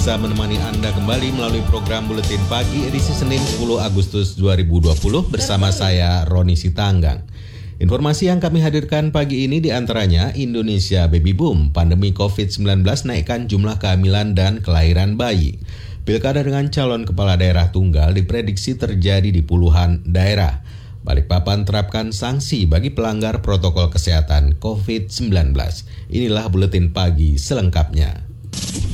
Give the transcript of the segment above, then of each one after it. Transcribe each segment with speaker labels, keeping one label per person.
Speaker 1: Bisa menemani Anda kembali melalui program Buletin Pagi edisi Senin 10 Agustus 2020 bersama saya Roni Sitanggang. Informasi yang kami hadirkan pagi ini di antaranya Indonesia Baby Boom, pandemi COVID-19 naikkan jumlah kehamilan dan kelahiran bayi. Pilkada dengan calon kepala daerah tunggal diprediksi terjadi di puluhan daerah. Balikpapan terapkan sanksi bagi pelanggar protokol kesehatan COVID-19. Inilah buletin pagi selengkapnya.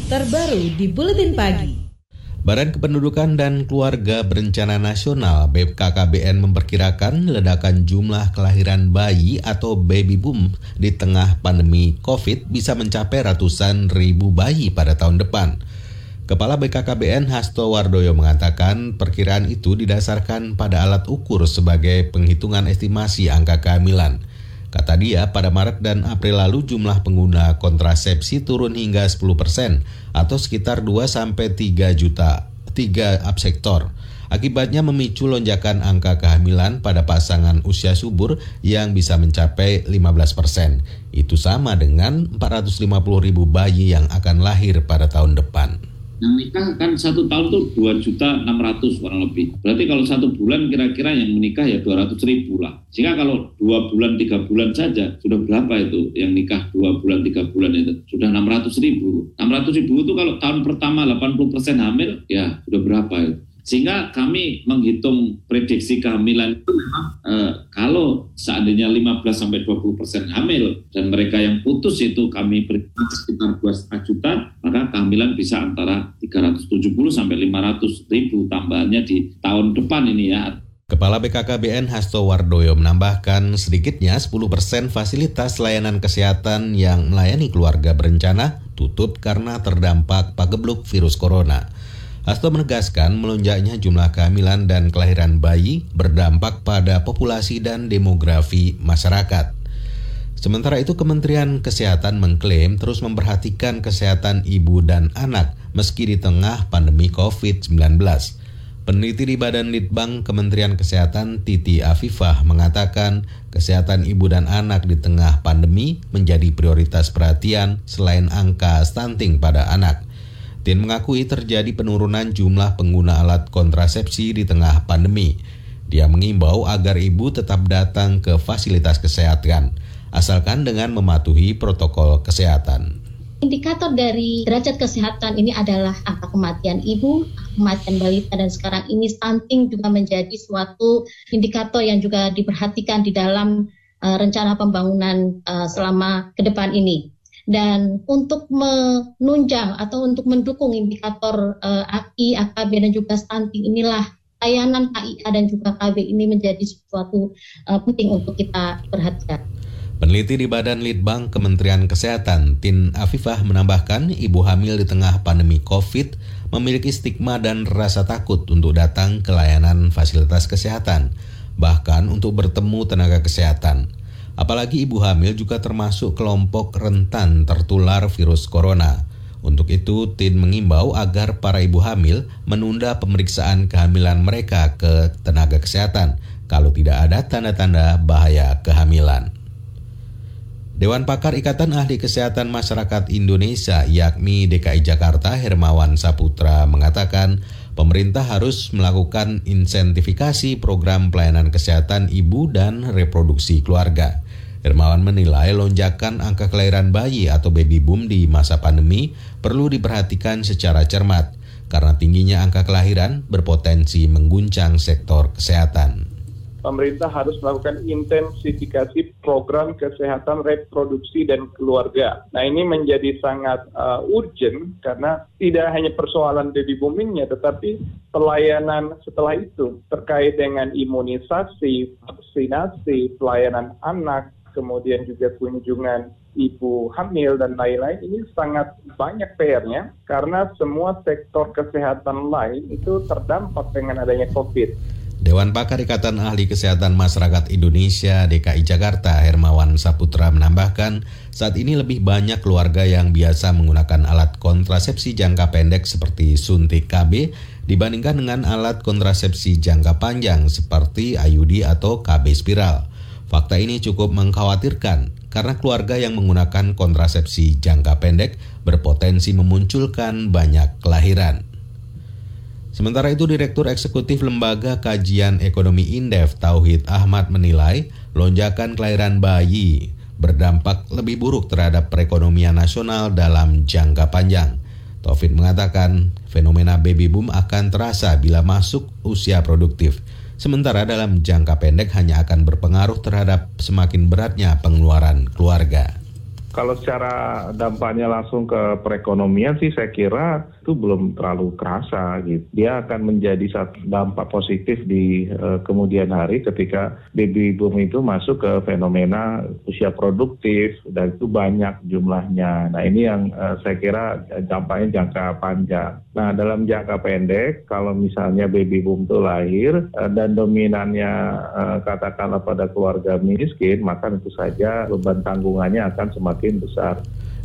Speaker 2: Terbaru di Buletin Pagi.
Speaker 1: Badan Kependudukan dan Keluarga Berencana Nasional BKKBN memperkirakan ledakan jumlah kelahiran bayi atau baby boom di tengah pandemi COVID bisa mencapai ratusan ribu bayi pada tahun depan. Kepala BKKBN Hasto Wardoyo mengatakan perkiraan itu didasarkan pada alat ukur sebagai penghitungan estimasi angka kehamilan. Kata dia, pada Maret dan April lalu jumlah pengguna kontrasepsi turun hingga 10% atau sekitar 2-3 juta 3 absektor. Akibatnya memicu lonjakan angka kehamilan pada pasangan usia subur yang bisa mencapai 15%. Itu sama dengan 450 ribu bayi yang akan lahir pada tahun depan.
Speaker 3: Yang nikah kan satu tahun tuh dua juta enam ratus kurang lebih. Berarti kalau satu bulan kira-kira yang menikah ya dua ratus ribu lah. Sehingga kalau dua bulan tiga bulan saja sudah berapa itu yang nikah dua bulan tiga bulan itu sudah enam ratus ribu. Enam ratus ribu itu kalau tahun pertama 80 persen hamil ya sudah berapa itu. Sehingga kami menghitung prediksi kehamilan itu memang eh, kalau seandainya 15 sampai 20 persen hamil dan mereka yang putus itu kami beri sekitar 2,5 juta, maka kehamilan bisa antara 370 sampai 500 ribu tambahannya di tahun depan ini ya.
Speaker 1: Kepala BKKBN Hasto Wardoyo menambahkan sedikitnya 10% fasilitas layanan kesehatan yang melayani keluarga berencana tutup karena terdampak pagebluk virus corona. Hasto menegaskan melonjaknya jumlah kehamilan dan kelahiran bayi berdampak pada populasi dan demografi masyarakat. Sementara itu Kementerian Kesehatan mengklaim terus memperhatikan kesehatan ibu dan anak meski di tengah pandemi COVID-19. Peneliti di Badan Litbang Kementerian Kesehatan Titi Afifah mengatakan kesehatan ibu dan anak di tengah pandemi menjadi prioritas perhatian selain angka stunting pada anak. Tin mengakui terjadi penurunan jumlah pengguna alat kontrasepsi di tengah pandemi. Dia mengimbau agar ibu tetap datang ke fasilitas kesehatan, asalkan dengan mematuhi protokol kesehatan.
Speaker 4: Indikator dari derajat kesehatan ini adalah angka kematian ibu, kematian balita, dan sekarang ini stunting juga menjadi suatu indikator yang juga diperhatikan di dalam uh, rencana pembangunan uh, selama ke depan ini. Dan untuk menunjang atau untuk mendukung indikator uh, AKI, AKB, dan juga stunting inilah layanan KIA dan juga KB ini menjadi sesuatu uh, penting untuk kita perhatikan.
Speaker 1: Peneliti di Badan Litbang Kementerian Kesehatan, Tin Afifah menambahkan ibu hamil di tengah pandemi COVID memiliki stigma dan rasa takut untuk datang ke layanan fasilitas kesehatan, bahkan untuk bertemu tenaga kesehatan. Apalagi ibu hamil juga termasuk kelompok rentan tertular virus corona. Untuk itu, Tin mengimbau agar para ibu hamil menunda pemeriksaan kehamilan mereka ke tenaga kesehatan kalau tidak ada tanda-tanda bahaya kehamilan. Dewan Pakar Ikatan Ahli Kesehatan Masyarakat Indonesia yakni DKI Jakarta Hermawan Saputra mengatakan pemerintah harus melakukan insentifikasi program pelayanan kesehatan ibu dan reproduksi keluarga. Hermawan menilai lonjakan angka kelahiran bayi atau baby boom di masa pandemi perlu diperhatikan secara cermat karena tingginya angka kelahiran berpotensi mengguncang sektor kesehatan.
Speaker 5: Pemerintah harus melakukan intensifikasi program kesehatan reproduksi dan keluarga. Nah ini menjadi sangat uh, urgent karena tidak hanya persoalan baby boomingnya, tetapi pelayanan setelah itu terkait dengan imunisasi, vaksinasi, pelayanan anak, kemudian juga kunjungan ibu hamil dan lain-lain ini sangat banyak PR-nya karena semua sektor kesehatan lain itu terdampak dengan adanya COVID.
Speaker 1: Dewan Pakar Ikatan Ahli Kesehatan Masyarakat Indonesia DKI Jakarta Hermawan Saputra menambahkan, saat ini lebih banyak keluarga yang biasa menggunakan alat kontrasepsi jangka pendek seperti suntik KB dibandingkan dengan alat kontrasepsi jangka panjang seperti IUD atau KB spiral. Fakta ini cukup mengkhawatirkan karena keluarga yang menggunakan kontrasepsi jangka pendek berpotensi memunculkan banyak kelahiran. Sementara itu, Direktur Eksekutif Lembaga Kajian Ekonomi Indef Tauhid Ahmad menilai lonjakan kelahiran bayi berdampak lebih buruk terhadap perekonomian nasional dalam jangka panjang. Taufik mengatakan fenomena baby boom akan terasa bila masuk usia produktif, sementara dalam jangka pendek hanya akan berpengaruh terhadap semakin beratnya pengeluaran keluarga.
Speaker 6: Kalau secara dampaknya langsung ke perekonomian sih saya kira itu belum terlalu kerasa gitu. Dia akan menjadi satu dampak positif di uh, kemudian hari ketika baby boom itu masuk ke fenomena usia produktif dan itu banyak jumlahnya. Nah ini yang uh, saya kira dampaknya jangka panjang. Nah dalam jangka pendek kalau misalnya baby boom itu lahir uh, dan dominannya uh, katakanlah pada keluarga miskin maka tentu saja beban tanggungannya akan semakin semakin besar.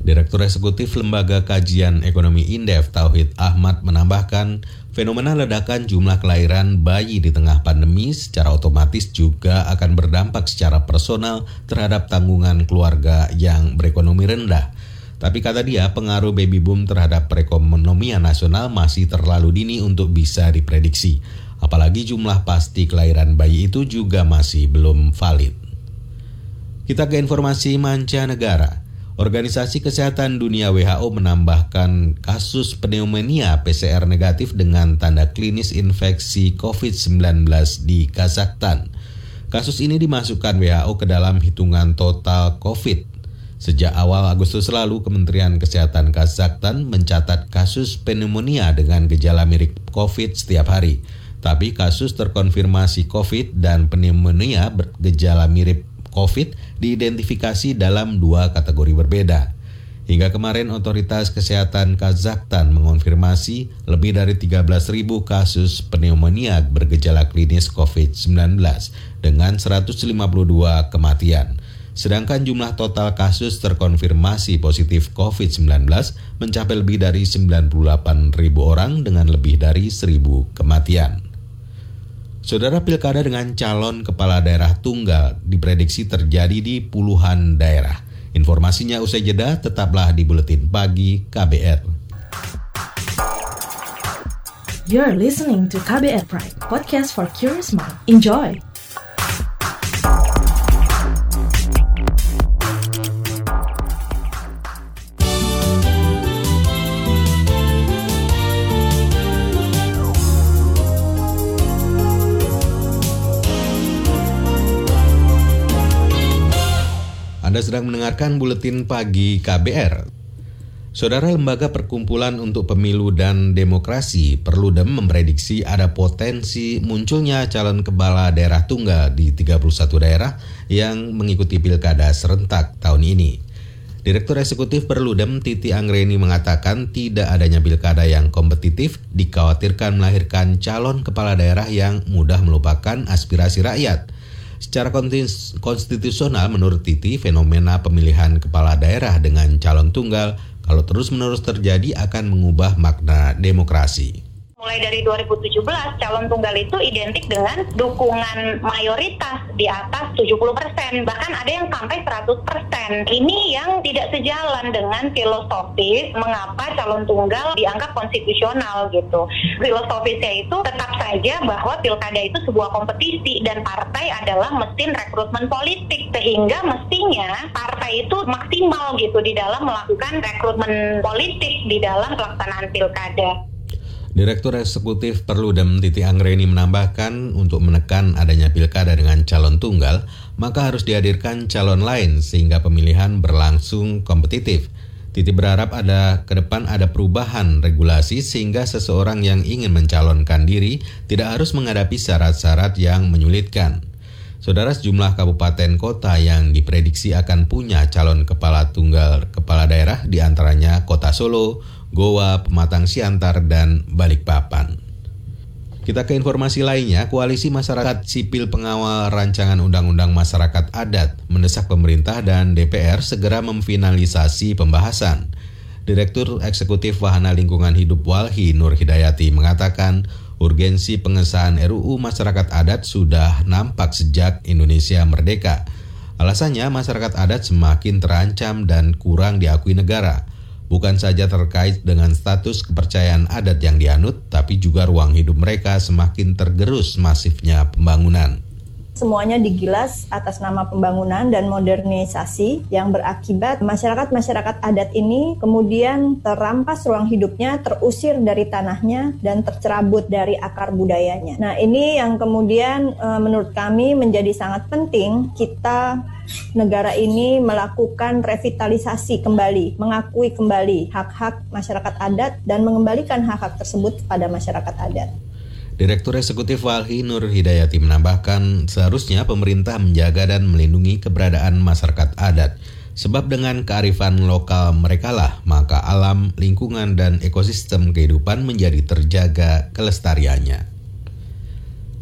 Speaker 1: Direktur Eksekutif Lembaga Kajian Ekonomi Indef Tauhid Ahmad menambahkan, fenomena ledakan jumlah kelahiran bayi di tengah pandemi secara otomatis juga akan berdampak secara personal terhadap tanggungan keluarga yang berekonomi rendah. Tapi kata dia, pengaruh baby boom terhadap perekonomian nasional masih terlalu dini untuk bisa diprediksi. Apalagi jumlah pasti kelahiran bayi itu juga masih belum valid. Kita ke informasi mancanegara. Organisasi Kesehatan Dunia WHO menambahkan kasus pneumonia PCR negatif dengan tanda klinis infeksi COVID-19 di Kazakhstan. Kasus ini dimasukkan WHO ke dalam hitungan total COVID. Sejak awal Agustus lalu, Kementerian Kesehatan Kazakhstan mencatat kasus pneumonia dengan gejala mirip COVID setiap hari. Tapi kasus terkonfirmasi COVID dan pneumonia bergejala mirip COVID diidentifikasi dalam dua kategori berbeda. Hingga kemarin otoritas kesehatan Kazakhstan mengonfirmasi lebih dari 13.000 kasus pneumonia bergejala klinis COVID-19 dengan 152 kematian. Sedangkan jumlah total kasus terkonfirmasi positif COVID-19 mencapai lebih dari 98.000 orang dengan lebih dari 1.000 kematian. Saudara pilkada dengan calon kepala daerah tunggal diprediksi terjadi di puluhan daerah. Informasinya usai jeda tetaplah di Buletin Pagi KBR.
Speaker 2: You're listening to KBR Pride, podcast for curious mind. Enjoy!
Speaker 1: Anda sedang mendengarkan buletin pagi KBR. Saudara Lembaga Perkumpulan untuk Pemilu dan Demokrasi Perludem memprediksi ada potensi munculnya calon kepala daerah tunggal di 31 daerah yang mengikuti pilkada serentak tahun ini. Direktur Eksekutif Perludem Titi Anggreni mengatakan tidak adanya pilkada yang kompetitif dikhawatirkan melahirkan calon kepala daerah yang mudah melupakan aspirasi rakyat. Secara konstitusional menurut Titi, fenomena pemilihan kepala daerah dengan calon tunggal kalau terus-menerus terjadi akan mengubah makna demokrasi
Speaker 7: mulai dari 2017 calon tunggal itu identik dengan dukungan mayoritas di atas 70 persen. Bahkan ada yang sampai 100 persen. Ini yang tidak sejalan dengan filosofis mengapa calon tunggal dianggap konstitusional gitu. Filosofisnya itu tetap saja bahwa pilkada itu sebuah kompetisi dan partai adalah mesin rekrutmen politik sehingga mestinya partai itu maksimal gitu di dalam melakukan rekrutmen politik di dalam pelaksanaan pilkada
Speaker 1: Direktur Eksekutif Perludem Titi Anggreni menambahkan untuk menekan adanya pilkada dengan calon tunggal, maka harus dihadirkan calon lain sehingga pemilihan berlangsung kompetitif. Titi berharap ada ke depan ada perubahan regulasi sehingga seseorang yang ingin mencalonkan diri tidak harus menghadapi syarat-syarat yang menyulitkan. Saudara sejumlah kabupaten kota yang diprediksi akan punya calon kepala tunggal kepala daerah di antaranya Kota Solo, Goa, Pematang Siantar, dan Balikpapan. Kita ke informasi lainnya, Koalisi Masyarakat Sipil Pengawal Rancangan Undang-Undang Masyarakat Adat mendesak pemerintah dan DPR segera memfinalisasi pembahasan. Direktur Eksekutif Wahana Lingkungan Hidup Walhi Nur Hidayati mengatakan urgensi pengesahan RUU Masyarakat Adat sudah nampak sejak Indonesia merdeka. Alasannya masyarakat adat semakin terancam dan kurang diakui negara bukan saja terkait dengan status kepercayaan adat yang dianut, tapi juga ruang hidup mereka semakin tergerus masifnya pembangunan
Speaker 8: semuanya digilas atas nama pembangunan dan modernisasi yang berakibat masyarakat-masyarakat adat ini kemudian terampas ruang hidupnya, terusir dari tanahnya dan tercerabut dari akar budayanya. Nah, ini yang kemudian e, menurut kami menjadi sangat penting kita negara ini melakukan revitalisasi kembali, mengakui kembali hak-hak masyarakat adat dan mengembalikan hak-hak tersebut kepada masyarakat adat.
Speaker 1: Direktur Eksekutif Walhi Nur Hidayati menambahkan seharusnya pemerintah menjaga dan melindungi keberadaan masyarakat adat. Sebab dengan kearifan lokal mereka lah, maka alam, lingkungan, dan ekosistem kehidupan menjadi terjaga kelestariannya.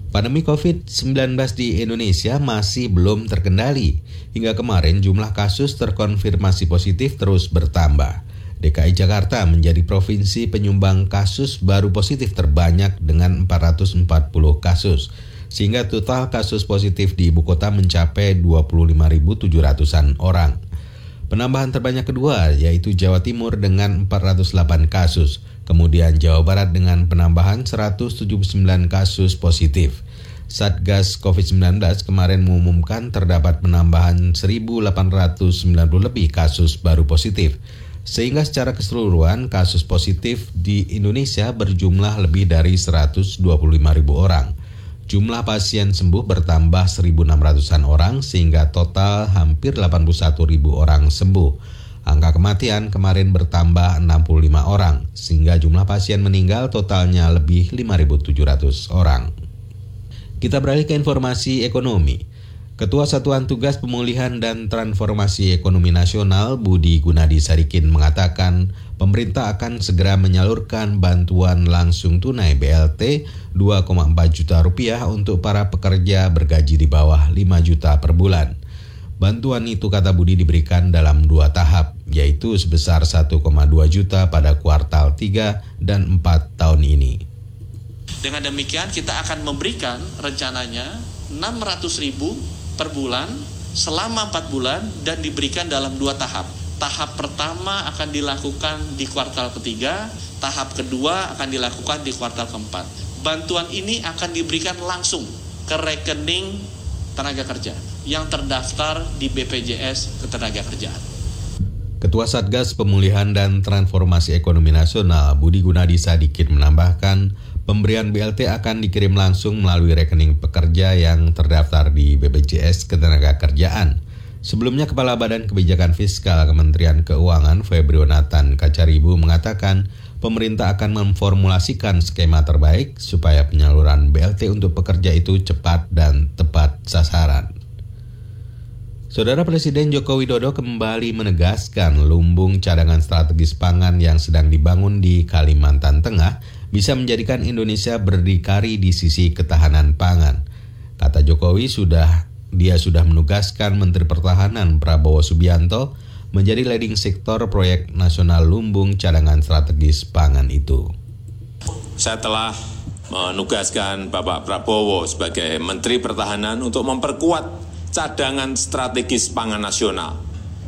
Speaker 1: Pandemi COVID-19 di Indonesia masih belum terkendali. Hingga kemarin jumlah kasus terkonfirmasi positif terus bertambah. DKI Jakarta menjadi provinsi penyumbang kasus baru positif terbanyak dengan 440 kasus, sehingga total kasus positif di ibu kota mencapai 25.700-an orang. Penambahan terbanyak kedua yaitu Jawa Timur dengan 408 kasus, kemudian Jawa Barat dengan penambahan 179 kasus positif. Satgas COVID-19 kemarin mengumumkan terdapat penambahan 1.890 lebih kasus baru positif sehingga secara keseluruhan kasus positif di Indonesia berjumlah lebih dari 125 ribu orang. Jumlah pasien sembuh bertambah 1.600-an orang sehingga total hampir 81 ribu orang sembuh. Angka kematian kemarin bertambah 65 orang sehingga jumlah pasien meninggal totalnya lebih 5.700 orang. Kita beralih ke informasi ekonomi. Ketua Satuan Tugas Pemulihan dan Transformasi Ekonomi Nasional Budi Gunadi Sadikin mengatakan pemerintah akan segera menyalurkan bantuan langsung tunai BLT 2,4 juta rupiah untuk para pekerja bergaji di bawah 5 juta per bulan. Bantuan itu kata Budi diberikan dalam dua tahap, yaitu sebesar 1,2 juta pada kuartal 3 dan 4 tahun ini.
Speaker 9: Dengan demikian kita akan memberikan rencananya 600 ribu per bulan selama empat bulan dan diberikan dalam dua tahap. Tahap pertama akan dilakukan di kuartal ketiga, tahap kedua akan dilakukan di kuartal keempat. Bantuan ini akan diberikan langsung ke rekening tenaga kerja yang terdaftar di BPJS Ketenagakerjaan.
Speaker 1: Ketua Satgas Pemulihan dan Transformasi Ekonomi Nasional Budi Gunadi Sadikin menambahkan, Pemberian BLT akan dikirim langsung melalui rekening pekerja yang terdaftar di BPJS Ketenagakerjaan. Sebelumnya Kepala Badan Kebijakan Fiskal Kementerian Keuangan Febrio Nathan Kacaribu mengatakan pemerintah akan memformulasikan skema terbaik supaya penyaluran BLT untuk pekerja itu cepat dan tepat sasaran. Saudara Presiden Joko Widodo kembali menegaskan lumbung cadangan strategis pangan yang sedang dibangun di Kalimantan Tengah bisa menjadikan Indonesia berdikari di sisi ketahanan pangan. Kata Jokowi sudah dia sudah menugaskan Menteri Pertahanan Prabowo Subianto menjadi leading sektor proyek nasional lumbung cadangan strategis pangan itu.
Speaker 10: Saya telah menugaskan Bapak Prabowo sebagai Menteri Pertahanan untuk memperkuat cadangan strategis pangan nasional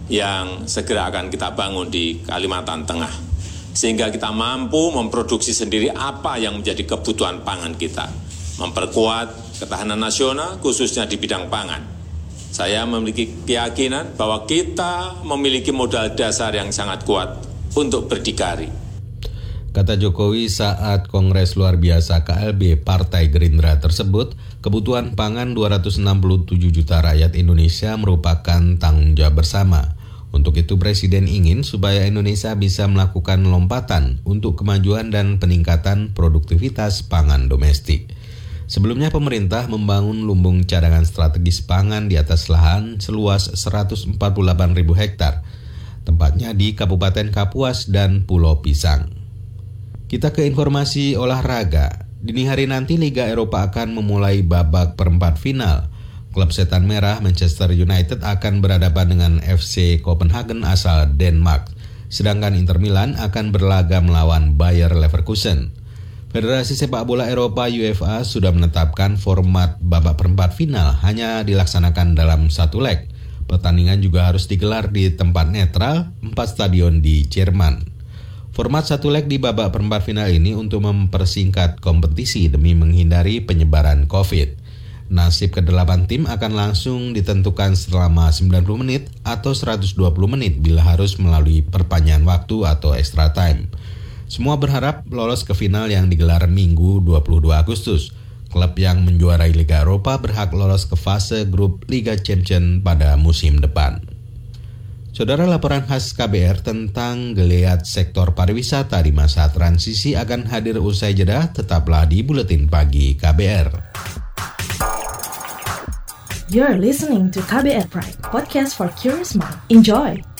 Speaker 10: yang segera akan kita bangun di Kalimantan Tengah sehingga kita mampu memproduksi sendiri apa yang menjadi kebutuhan pangan kita, memperkuat ketahanan nasional khususnya di bidang pangan. Saya memiliki keyakinan bahwa kita memiliki modal dasar yang sangat kuat untuk berdikari.
Speaker 1: Kata Jokowi saat Kongres Luar Biasa KLB Partai Gerindra tersebut, kebutuhan pangan 267 juta rakyat Indonesia merupakan tanggung jawab bersama. Untuk itu Presiden ingin supaya Indonesia bisa melakukan lompatan untuk kemajuan dan peningkatan produktivitas pangan domestik. Sebelumnya pemerintah membangun lumbung cadangan strategis pangan di atas lahan seluas 148 ribu hektar, tempatnya di Kabupaten Kapuas dan Pulau Pisang. Kita ke informasi olahraga. Dini hari nanti Liga Eropa akan memulai babak perempat final. Klub Setan Merah Manchester United akan berhadapan dengan FC Copenhagen asal Denmark. Sedangkan Inter Milan akan berlaga melawan Bayer Leverkusen. Federasi Sepak Bola Eropa UEFA sudah menetapkan format babak perempat final hanya dilaksanakan dalam satu leg. Pertandingan juga harus digelar di tempat netral, empat stadion di Jerman. Format satu leg di babak perempat final ini untuk mempersingkat kompetisi demi menghindari penyebaran COVID. Nasib kedelapan tim akan langsung ditentukan selama 90 menit atau 120 menit bila harus melalui perpanjangan waktu atau extra time. Semua berharap lolos ke final yang digelar Minggu 22 Agustus. Klub yang menjuarai Liga Eropa berhak lolos ke fase grup Liga Champions pada musim depan. Saudara laporan khas KBR tentang geliat sektor pariwisata di masa transisi akan hadir usai jeda, tetaplah di Buletin Pagi KBR.
Speaker 2: You're listening to KBR Pride, podcast for curious mind. Enjoy!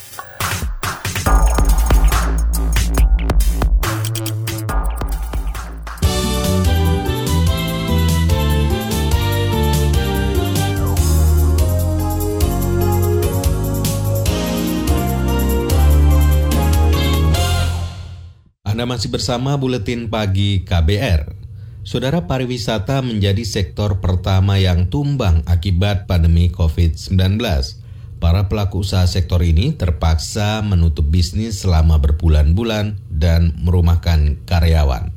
Speaker 1: Anda masih bersama Buletin Pagi KBR. Saudara pariwisata menjadi sektor pertama yang tumbang akibat pandemi COVID-19. Para pelaku usaha sektor ini terpaksa menutup bisnis selama berbulan-bulan dan merumahkan karyawan.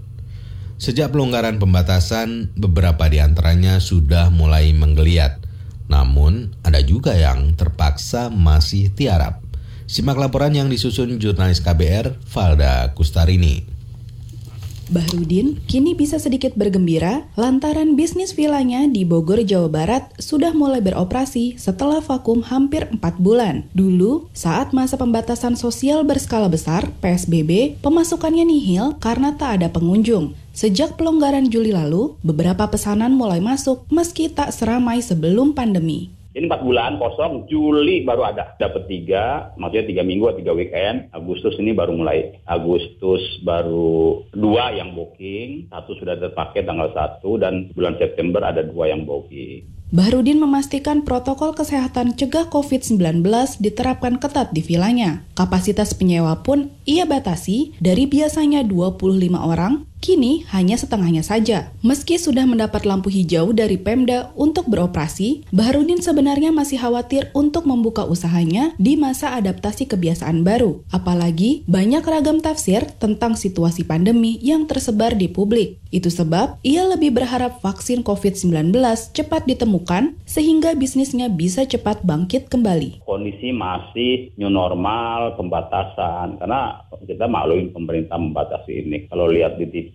Speaker 1: Sejak pelonggaran pembatasan, beberapa di antaranya sudah mulai menggeliat. Namun, ada juga yang terpaksa masih tiarap. Simak laporan yang disusun jurnalis KBR, Valda Kustarini.
Speaker 11: Bahrudin kini bisa sedikit bergembira lantaran bisnis vilanya di Bogor, Jawa Barat sudah mulai beroperasi setelah vakum hampir 4 bulan. Dulu, saat masa pembatasan sosial berskala besar, PSBB, pemasukannya nihil karena tak ada pengunjung. Sejak pelonggaran Juli lalu, beberapa pesanan mulai masuk meski tak seramai sebelum pandemi.
Speaker 12: Ini empat bulan kosong, Juli baru ada. Dapat tiga, maksudnya tiga minggu atau tiga weekend. Agustus ini baru mulai. Agustus baru dua yang booking, satu sudah terpakai tanggal satu, dan bulan September ada dua yang booking.
Speaker 11: Bahrudin memastikan protokol kesehatan cegah COVID-19 diterapkan ketat di vilanya. Kapasitas penyewa pun ia batasi dari biasanya 25 orang Kini hanya setengahnya saja. Meski sudah mendapat lampu hijau dari Pemda untuk beroperasi, Baharudin sebenarnya masih khawatir untuk membuka usahanya di masa adaptasi kebiasaan baru. Apalagi banyak ragam tafsir tentang situasi pandemi yang tersebar di publik. Itu sebab ia lebih berharap vaksin COVID-19 cepat ditemukan sehingga bisnisnya bisa cepat bangkit kembali.
Speaker 12: Kondisi masih new normal, pembatasan, karena kita maklumin pemerintah membatasi ini. Kalau lihat di TV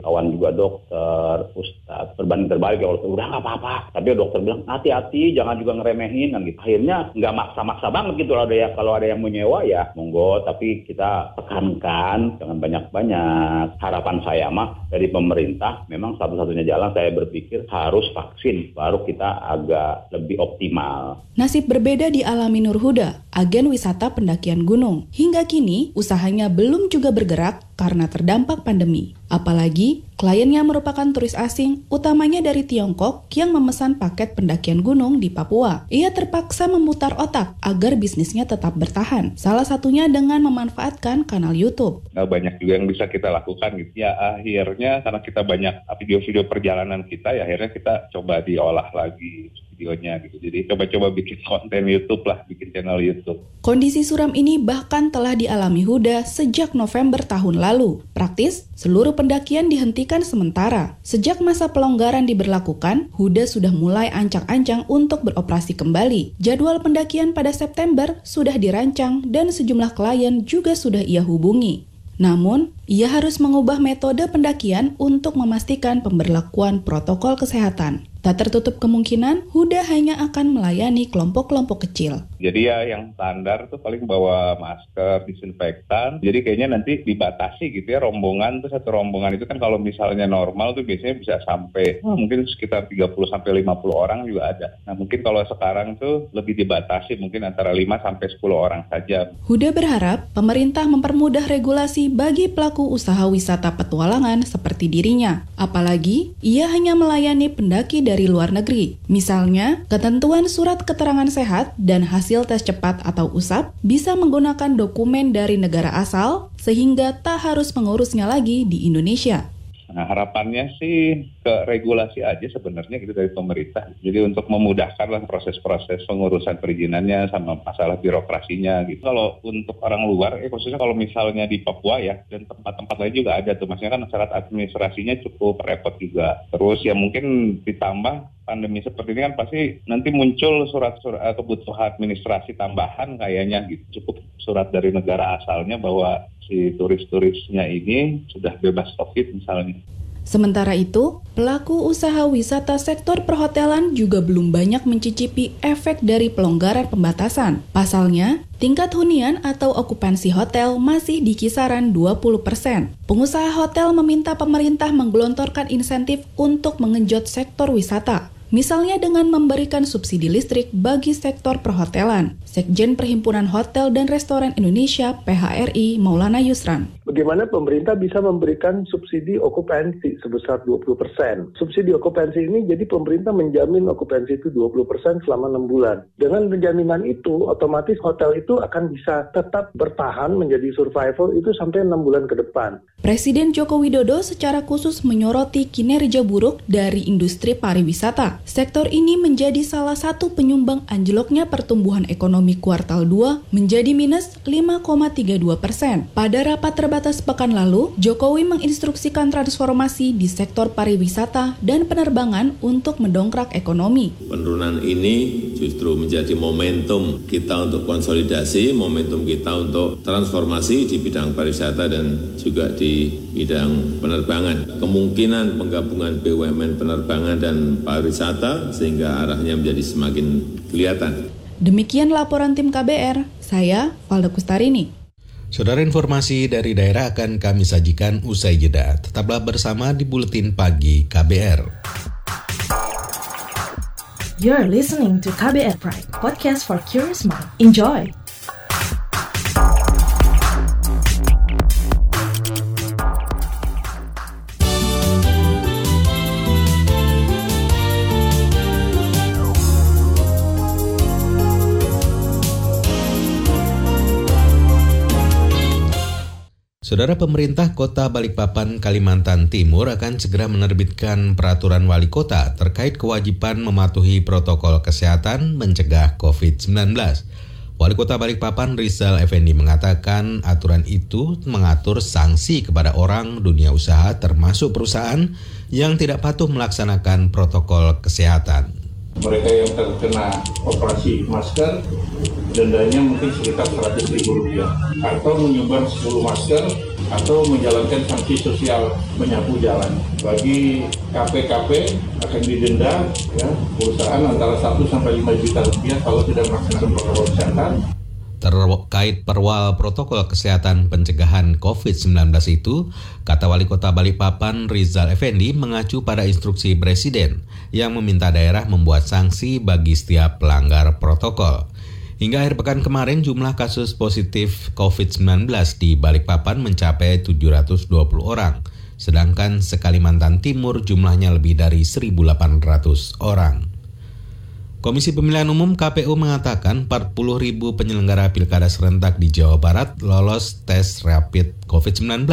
Speaker 12: kawan juga dokter, ustadz, berbanding terbalik ya udah nggak apa-apa. Tapi dokter bilang hati-hati, jangan juga ngeremehin kan gitu. Akhirnya nggak maksa-maksa banget gitu ada ya kalau ada yang menyewa ya monggo, tapi kita tekankan dengan banyak-banyak. Harapan saya mah dari pemerintah memang satu-satunya jalan saya berpikir harus vaksin baru kita agak lebih optimal.
Speaker 11: Nasib berbeda dialami Nur Huda, agen wisata pendakian gunung. Hingga kini usahanya belum juga bergerak karena terdampak pandemi. Apalagi kliennya merupakan turis asing, utamanya dari Tiongkok yang memesan paket pendakian gunung di Papua. Ia terpaksa memutar otak agar bisnisnya tetap bertahan. Salah satunya dengan memanfaatkan kanal YouTube.
Speaker 6: Nah, banyak juga yang bisa kita lakukan gitu. Ya akhirnya karena kita banyak video-video perjalanan kita, ya akhirnya kita coba diolah lagi videonya gitu. Jadi coba-coba bikin konten YouTube lah, bikin channel YouTube.
Speaker 11: Kondisi suram ini bahkan telah dialami Huda sejak November tahun lalu. Praktis, seluruh pendakian dihentikan sementara. Sejak masa pelonggaran diberlakukan, Huda sudah mulai ancang-ancang untuk beroperasi kembali. Jadwal pendakian pada September sudah dirancang dan sejumlah klien juga sudah ia hubungi. Namun, ia harus mengubah metode pendakian untuk memastikan pemberlakuan protokol kesehatan. Tak tertutup kemungkinan Huda hanya akan melayani kelompok-kelompok kecil.
Speaker 6: Jadi ya yang standar tuh paling bawa masker, disinfektan. Jadi kayaknya nanti dibatasi gitu ya rombongan tuh satu rombongan itu kan kalau misalnya normal tuh biasanya bisa sampai oh, mungkin sekitar 30 sampai 50 orang juga ada. Nah, mungkin kalau sekarang tuh lebih dibatasi mungkin antara 5 sampai 10 orang saja.
Speaker 11: Huda berharap pemerintah mempermudah regulasi bagi pelaku usaha wisata petualangan seperti dirinya. Apalagi ia hanya melayani pendaki dari luar negeri. Misalnya, ketentuan surat keterangan sehat dan hasil tes cepat atau USAP bisa menggunakan dokumen dari negara asal sehingga tak harus mengurusnya lagi di Indonesia.
Speaker 6: Nah, harapannya sih ke regulasi aja sebenarnya gitu dari pemerintah. Jadi untuk memudahkan lah proses-proses pengurusan perizinannya sama masalah birokrasinya gitu. Kalau untuk orang luar, eh khususnya kalau misalnya di Papua ya dan tempat-tempat lain juga ada tuh. Maksudnya kan syarat administrasinya cukup repot juga. Terus ya mungkin ditambah pandemi seperti ini kan pasti nanti muncul surat-surat eh, kebutuhan administrasi tambahan kayaknya gitu. Cukup surat dari negara asalnya bahwa si turis-turisnya ini sudah bebas COVID misalnya.
Speaker 11: Sementara itu, pelaku usaha wisata sektor perhotelan juga belum banyak mencicipi efek dari pelonggaran pembatasan. Pasalnya, tingkat hunian atau okupansi hotel masih di kisaran 20%. Pengusaha hotel meminta pemerintah menggelontorkan insentif untuk mengenjot sektor wisata misalnya dengan memberikan subsidi listrik bagi sektor perhotelan. Sekjen Perhimpunan Hotel dan Restoran Indonesia PHRI Maulana Yusran.
Speaker 13: Bagaimana pemerintah bisa memberikan subsidi okupansi sebesar 20%. Subsidi okupansi ini jadi pemerintah menjamin okupansi itu 20% selama 6 bulan. Dengan penjaminan itu, otomatis hotel itu akan bisa tetap bertahan menjadi survival itu sampai 6 bulan ke depan.
Speaker 11: Presiden Joko Widodo secara khusus menyoroti kinerja buruk dari industri pariwisata. Sektor ini menjadi salah satu penyumbang anjloknya pertumbuhan ekonomi kuartal 2 menjadi minus 5,32 persen. Pada rapat terbatas pekan lalu, Jokowi menginstruksikan transformasi di sektor pariwisata dan penerbangan untuk mendongkrak ekonomi.
Speaker 10: Penurunan ini justru menjadi momentum kita untuk konsolidasi, momentum kita untuk transformasi di bidang pariwisata dan juga di bidang penerbangan. Kemungkinan penggabungan BUMN penerbangan dan pariwisata wisata sehingga arahnya menjadi semakin kelihatan.
Speaker 11: Demikian laporan tim KBR, saya Valda Kustarini.
Speaker 1: Saudara informasi dari daerah akan kami sajikan usai jeda. Tetaplah bersama di Buletin Pagi KBR.
Speaker 2: You're listening to KBR Pride, podcast for curious mind. Enjoy!
Speaker 1: Saudara pemerintah Kota Balikpapan, Kalimantan Timur akan segera menerbitkan peraturan wali kota terkait kewajiban mematuhi protokol kesehatan mencegah COVID-19. Wali Kota Balikpapan Rizal Effendi mengatakan aturan itu mengatur sanksi kepada orang dunia usaha termasuk perusahaan yang tidak patuh melaksanakan protokol kesehatan
Speaker 14: mereka yang terkena operasi masker dendanya mungkin sekitar 100 ribu rupiah. Atau menyebar 10 masker atau menjalankan sanksi sosial menyapu jalan. Bagi KPKP akan didenda ya perusahaan antara 1 sampai 5 juta rupiah kalau tidak melaksanakan protokol kesehatan
Speaker 1: terkait perwal protokol kesehatan pencegahan COVID-19 itu, kata Wali Kota Balikpapan Rizal Effendi mengacu pada instruksi Presiden yang meminta daerah membuat sanksi bagi setiap pelanggar protokol. Hingga akhir pekan kemarin jumlah kasus positif COVID-19 di Balikpapan mencapai 720 orang, sedangkan sekalimantan Timur jumlahnya lebih dari 1.800 orang. Komisi Pemilihan Umum KPU mengatakan 40 ribu penyelenggara pilkada serentak di Jawa Barat lolos tes rapid COVID-19.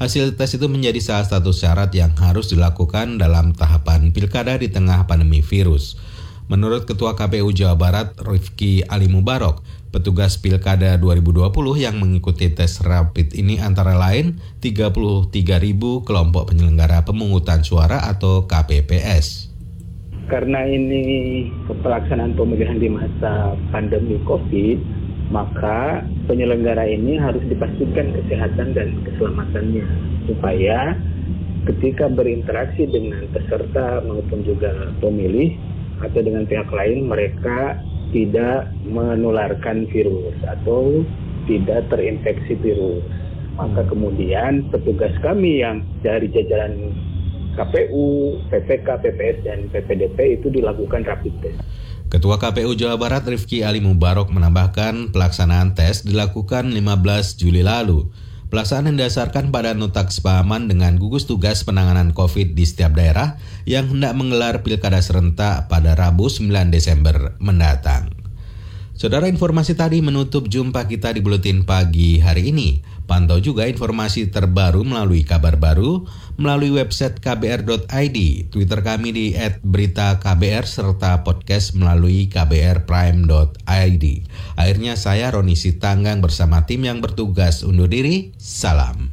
Speaker 1: Hasil tes itu menjadi salah satu syarat yang harus dilakukan dalam tahapan pilkada di tengah pandemi virus. Menurut Ketua KPU Jawa Barat, Rifki Ali Mubarok, petugas pilkada 2020 yang mengikuti tes rapid ini antara lain 33 ribu kelompok penyelenggara pemungutan suara atau KPPS
Speaker 15: karena ini pelaksanaan pemilihan di masa pandemi COVID, maka penyelenggara ini harus dipastikan kesehatan dan keselamatannya supaya ketika berinteraksi dengan peserta maupun juga pemilih atau dengan pihak lain mereka tidak menularkan virus atau tidak terinfeksi virus. Maka kemudian petugas kami yang dari jajaran KPU, PPK, PPS, dan PPDP itu dilakukan rapid test.
Speaker 1: Ketua KPU Jawa Barat Rifki Ali Mubarok menambahkan pelaksanaan tes dilakukan 15 Juli lalu. Pelaksanaan didasarkan pada nota kesepahaman dengan gugus tugas penanganan COVID di setiap daerah yang hendak menggelar pilkada serentak pada Rabu 9 Desember mendatang. Saudara informasi tadi menutup jumpa kita di Buletin Pagi hari ini. Pantau juga informasi terbaru melalui kabar baru, melalui website kbr.id, Twitter kami di @beritaKBR serta podcast melalui kbrprime.id. Akhirnya saya Roni Sitanggang bersama tim yang bertugas undur diri. Salam.